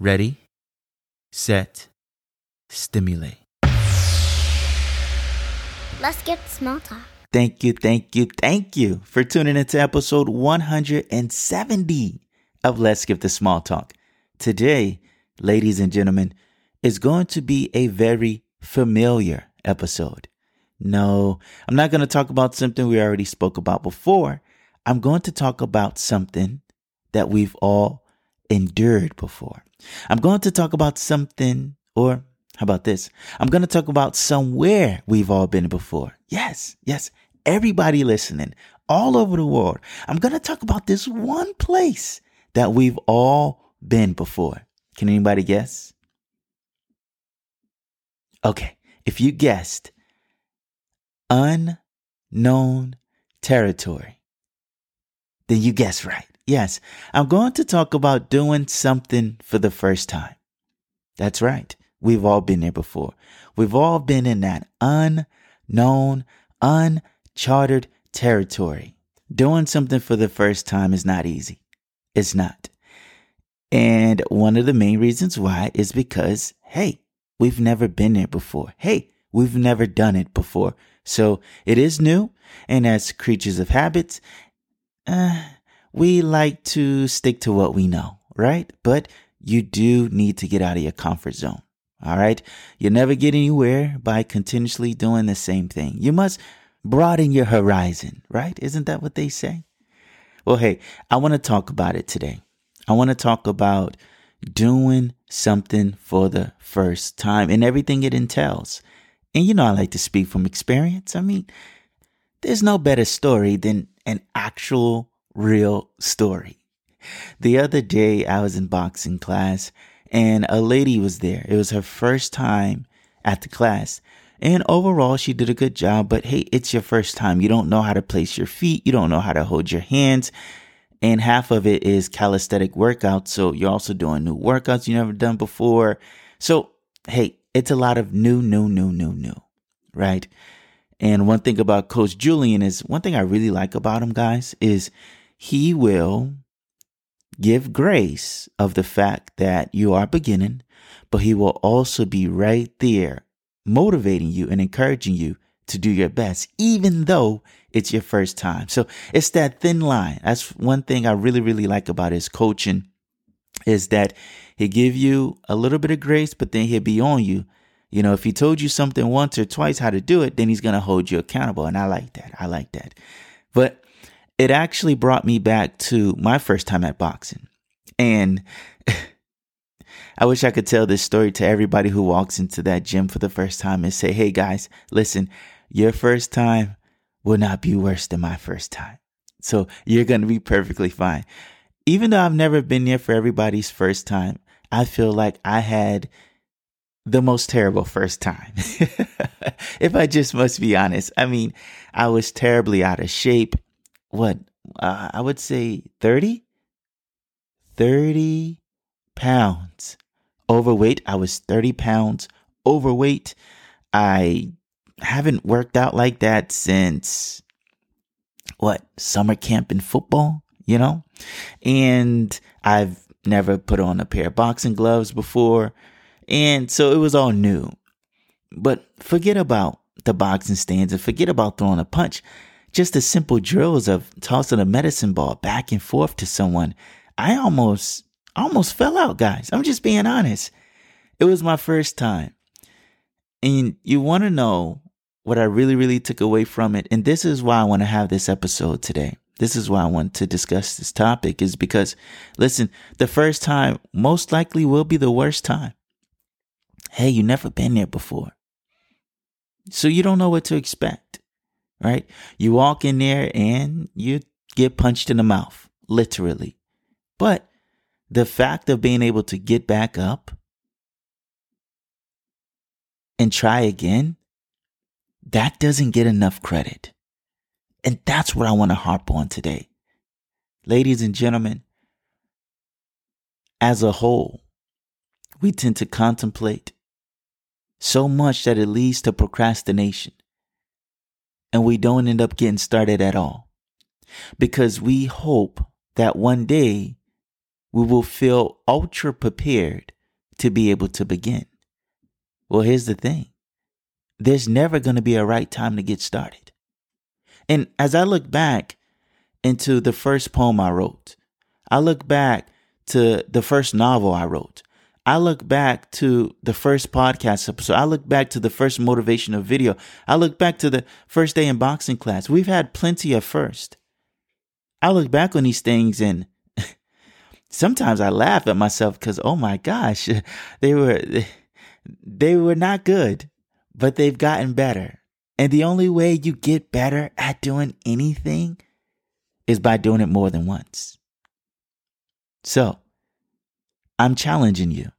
ready, set, stimulate. Let's get small talk. Thank you, thank you, thank you for tuning into episode 170 of Let's Skip the Small Talk. Today, ladies and gentlemen, is going to be a very familiar episode. No, I'm not going to talk about something we already spoke about before. I'm going to talk about something that we've all endured before. I'm going to talk about something, or how about this? I'm going to talk about somewhere we've all been before. Yes, yes, everybody listening all over the world. I'm going to talk about this one place that we've all been before. Can anybody guess? Okay, if you guessed unknown territory, then you guessed right. Yes, I'm going to talk about doing something for the first time. That's right. We've all been there before. We've all been in that unknown, uncharted territory. Doing something for the first time is not easy. It's not. And one of the main reasons why is because, hey, We've never been there before. Hey, we've never done it before. So it is new. And as creatures of habits, uh, we like to stick to what we know, right? But you do need to get out of your comfort zone. All right. You never get anywhere by continuously doing the same thing. You must broaden your horizon, right? Isn't that what they say? Well, hey, I want to talk about it today. I want to talk about doing something for the first time and everything it entails. And you know, I like to speak from experience. I mean, there's no better story than an actual real story. The other day, I was in boxing class and a lady was there. It was her first time at the class. And overall, she did a good job. But hey, it's your first time. You don't know how to place your feet. You don't know how to hold your hands and half of it is calisthenic workouts. So you're also doing new workouts you never done before. So hey, it's a lot of new, new, new, new, new, right? And one thing about Coach Julian is one thing I really like about him, guys, is he will give grace of the fact that you are beginning, but he will also be right there motivating you and encouraging you to do your best, even though it's your first time. So it's that thin line. That's one thing I really, really like about his coaching is that he give you a little bit of grace, but then he'll be on you. You know, if he told you something once or twice how to do it, then he's going to hold you accountable. And I like that. I like that. But it actually brought me back to my first time at boxing. And I wish I could tell this story to everybody who walks into that gym for the first time and say, Hey guys, listen, your first time will not be worse than my first time. So you're going to be perfectly fine. Even though I've never been there for everybody's first time, I feel like I had the most terrible first time. if I just must be honest, I mean, I was terribly out of shape. What? Uh, I would say 30? 30 pounds overweight. I was 30 pounds overweight. I haven't worked out like that since what summer camp in football, you know? And I've never put on a pair of boxing gloves before. And so it was all new. But forget about the boxing stands and forget about throwing a punch. Just the simple drills of tossing a medicine ball back and forth to someone. I almost, almost fell out, guys. I'm just being honest. It was my first time. And you want to know what I really, really took away from it. And this is why I want to have this episode today. This is why I want to discuss this topic is because listen, the first time most likely will be the worst time. Hey, you never been there before. So you don't know what to expect, right? You walk in there and you get punched in the mouth, literally. But the fact of being able to get back up and try again, that doesn't get enough credit. And that's what I want to harp on today. Ladies and gentlemen, as a whole, we tend to contemplate so much that it leads to procrastination. And we don't end up getting started at all because we hope that one day we will feel ultra prepared to be able to begin. Well, here's the thing there's never going to be a right time to get started. And as I look back into the first poem I wrote, I look back to the first novel I wrote. I look back to the first podcast episode. I look back to the first motivational video. I look back to the first day in boxing class. We've had plenty of first. I look back on these things and sometimes I laugh at myself because oh my gosh, they were they were not good, but they've gotten better. And the only way you get better at doing anything is by doing it more than once. So, I'm challenging you.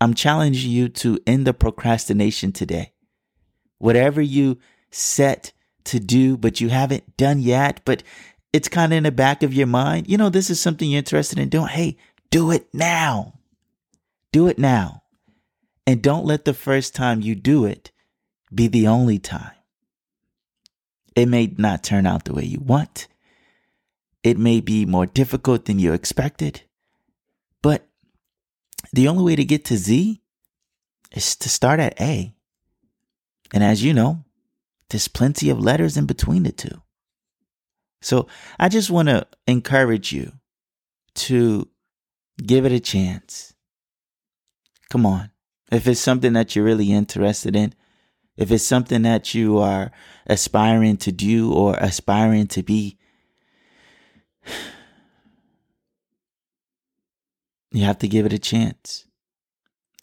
I'm challenging you to end the procrastination today. Whatever you set to do, but you haven't done yet, but it's kind of in the back of your mind, you know, this is something you're interested in doing. Hey, do it now. Do it now. And don't let the first time you do it be the only time. It may not turn out the way you want. It may be more difficult than you expected. But the only way to get to Z is to start at A. And as you know, there's plenty of letters in between the two. So I just want to encourage you to give it a chance. Come on. If it's something that you're really interested in, if it's something that you are aspiring to do or aspiring to be, you have to give it a chance.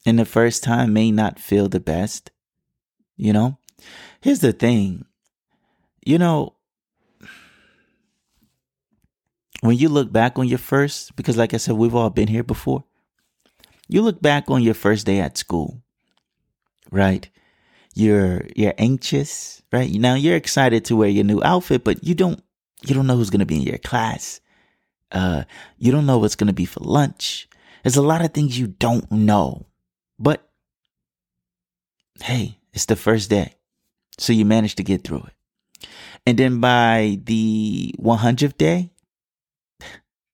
And the first time may not feel the best. You know, here's the thing. You know, when you look back on your first, because like I said, we've all been here before. You look back on your first day at school, right? You're you're anxious, right? Now you're excited to wear your new outfit, but you don't you don't know who's gonna be in your class. Uh, you don't know what's gonna be for lunch. There's a lot of things you don't know, but hey, it's the first day, so you managed to get through it. And then by the 100th day,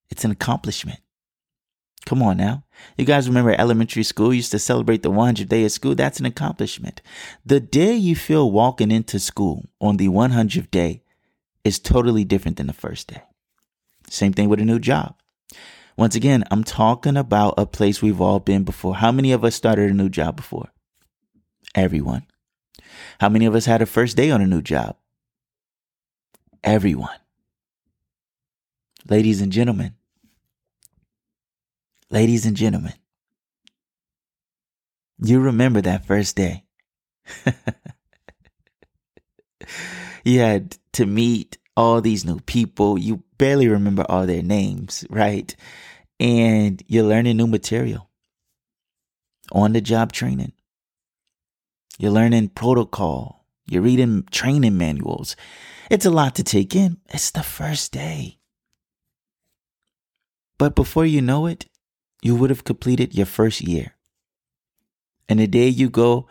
it's an accomplishment. Come on now. You guys remember elementary school used to celebrate the 100th day of school? That's an accomplishment. The day you feel walking into school on the 100th day is totally different than the first day. Same thing with a new job. Once again, I'm talking about a place we've all been before. How many of us started a new job before? Everyone. How many of us had a first day on a new job? Everyone. Ladies and gentlemen, ladies and gentlemen, you remember that first day. you had to meet all these new people. You barely remember all their names, right? And you're learning new material on the job training. You're learning protocol. You're reading training manuals. It's a lot to take in. It's the first day. But before you know it, you would have completed your first year. And the day you go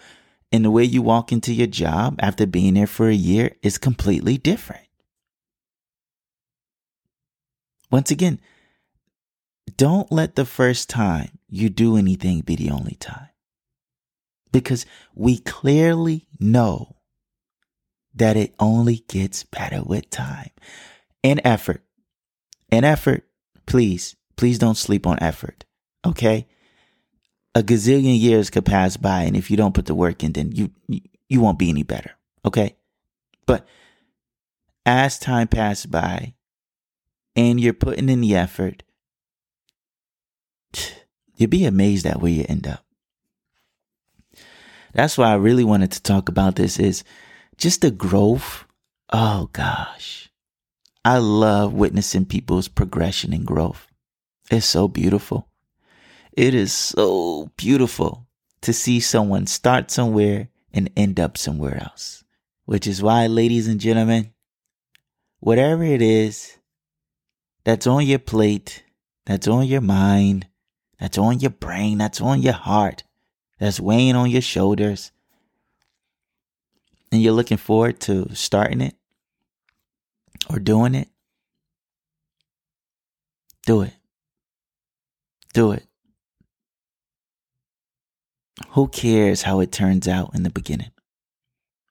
and the way you walk into your job after being there for a year is completely different. Once again, don't let the first time you do anything be the only time. Because we clearly know that it only gets better with time and effort. And effort, please, please don't sleep on effort. Okay? A gazillion years could pass by, and if you don't put the work in, then you, you won't be any better. Okay? But as time passes by and you're putting in the effort, you'll be amazed at where you end up. That's why I really wanted to talk about this is just the growth. Oh gosh. I love witnessing people's progression and growth It's so beautiful. It is so beautiful to see someone start somewhere and end up somewhere else. Which is why, ladies and gentlemen, whatever it is that's on your plate, that's on your mind, that's on your brain, that's on your heart, that's weighing on your shoulders, and you're looking forward to starting it or doing it, do it. Do it. Who cares how it turns out in the beginning?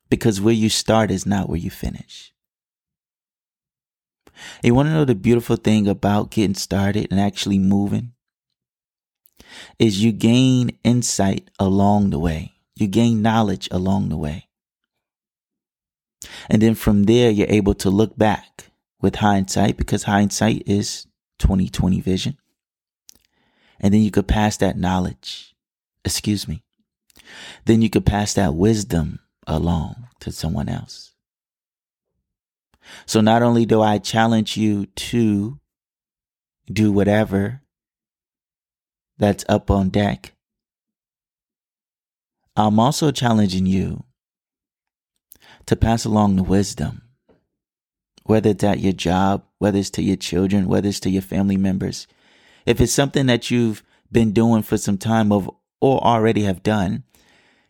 Because where you start is not where you finish. You want to know the beautiful thing about getting started and actually moving? Is you gain insight along the way. You gain knowledge along the way. And then from there, you're able to look back with hindsight because hindsight is 2020 vision. And then you could pass that knowledge, excuse me. Then you could pass that wisdom along to someone else. So not only do I challenge you to do whatever that's up on deck, I'm also challenging you to pass along the wisdom, whether it's at your job, whether it's to your children, whether it's to your family members. If it's something that you've been doing for some time of or already have done,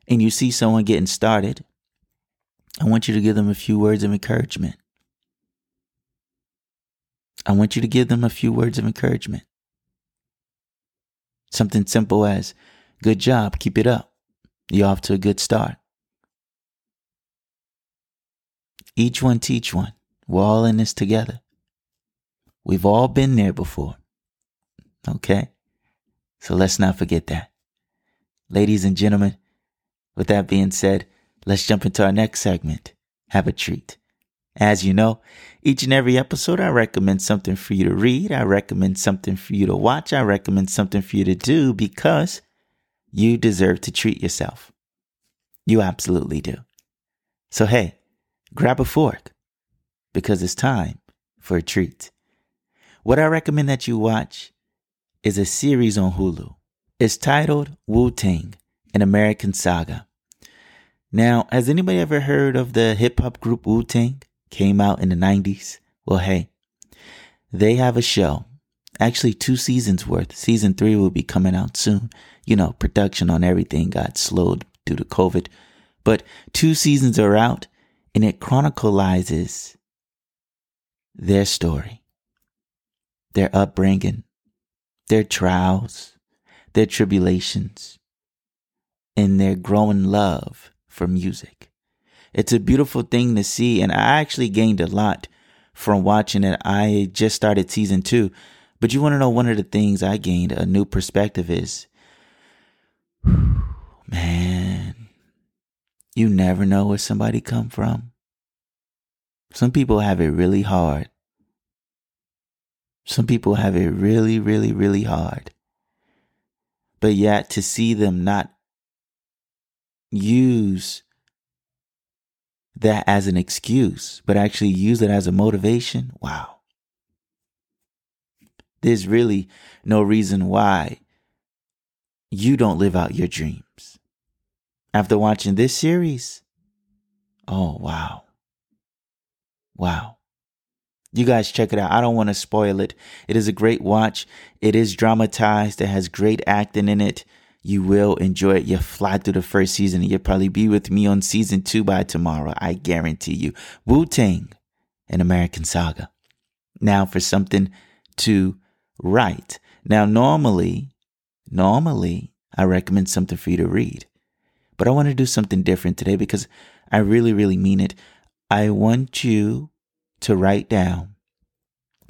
and you see someone getting started, I want you to give them a few words of encouragement. I want you to give them a few words of encouragement. Something simple as, good job, keep it up. You're off to a good start. Each one teach one. We're all in this together. We've all been there before. Okay? So let's not forget that. Ladies and gentlemen, with that being said, let's jump into our next segment. Have a treat. As you know, each and every episode, I recommend something for you to read. I recommend something for you to watch. I recommend something for you to do because you deserve to treat yourself. You absolutely do. So, hey, grab a fork because it's time for a treat. What I recommend that you watch is a series on Hulu. It's titled Wu Tang, an American Saga. Now, has anybody ever heard of the hip hop group Wu Tang? Came out in the 90s. Well, hey, they have a show. Actually, two seasons worth. Season three will be coming out soon. You know, production on everything got slowed due to COVID. But two seasons are out and it chronicles their story, their upbringing, their trials, their tribulations, and their growing love for music. It's a beautiful thing to see, and I actually gained a lot from watching it. I just started season two, but you want to know one of the things I gained a new perspective is man, you never know where somebody come from. Some people have it really hard. Some people have it really, really, really hard. But yet to see them not use that as an excuse, but actually use it as a motivation, wow. There's really no reason why you don't live out your dreams. After watching this series, oh, wow. Wow. You guys check it out. I don't want to spoil it. It is a great watch. It is dramatized. It has great acting in it. You will enjoy it. You'll fly through the first season and you'll probably be with me on season two by tomorrow. I guarantee you. Wu Tang, an American saga. Now for something to write. Now, normally, normally, I recommend something for you to read. But I want to do something different today because I really, really mean it. I want you to write down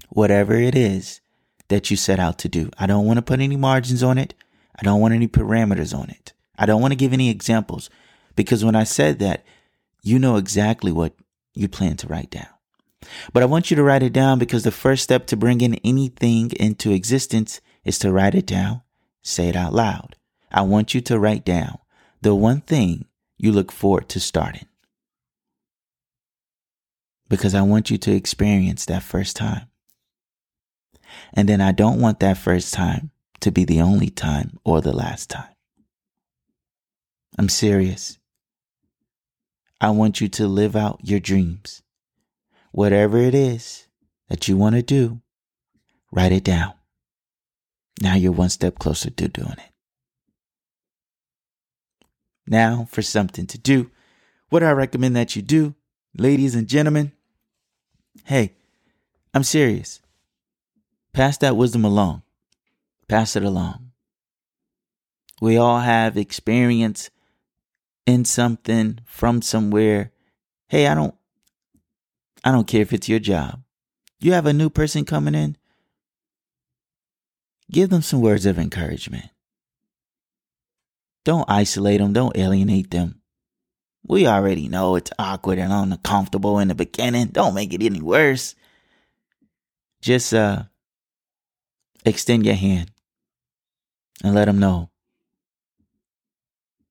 whatever it is that you set out to do. I don't want to put any margins on it. I don't want any parameters on it. I don't want to give any examples because when I said that, you know exactly what you plan to write down. But I want you to write it down because the first step to bringing anything into existence is to write it down, say it out loud. I want you to write down the one thing you look forward to starting because I want you to experience that first time. And then I don't want that first time to be the only time or the last time. I'm serious. I want you to live out your dreams. Whatever it is that you want to do, write it down. Now you're one step closer to doing it. Now for something to do. What I recommend that you do, ladies and gentlemen, hey, I'm serious. Pass that wisdom along. Pass it along. We all have experience in something from somewhere. Hey, I don't I don't care if it's your job. You have a new person coming in. Give them some words of encouragement. Don't isolate them, don't alienate them. We already know it's awkward and uncomfortable in the beginning. Don't make it any worse. Just uh extend your hand and let them know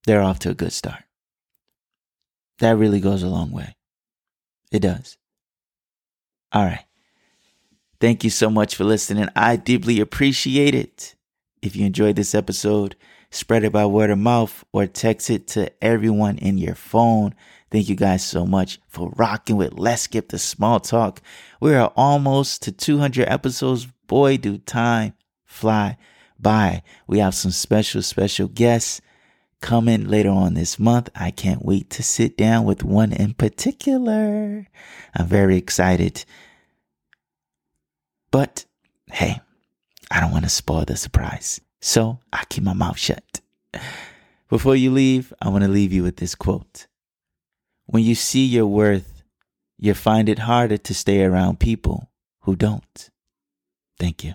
they're off to a good start. That really goes a long way. It does. All right. Thank you so much for listening. I deeply appreciate it. If you enjoyed this episode, spread it by word of mouth or text it to everyone in your phone. Thank you guys so much for rocking with Let's Skip the Small Talk. We are almost to 200 episodes. Boy, do time fly by. We have some special, special guests coming later on this month. I can't wait to sit down with one in particular. I'm very excited. But hey, I don't want to spoil the surprise. So I keep my mouth shut. Before you leave, I want to leave you with this quote. When you see your worth, you find it harder to stay around people who don't. Thank you.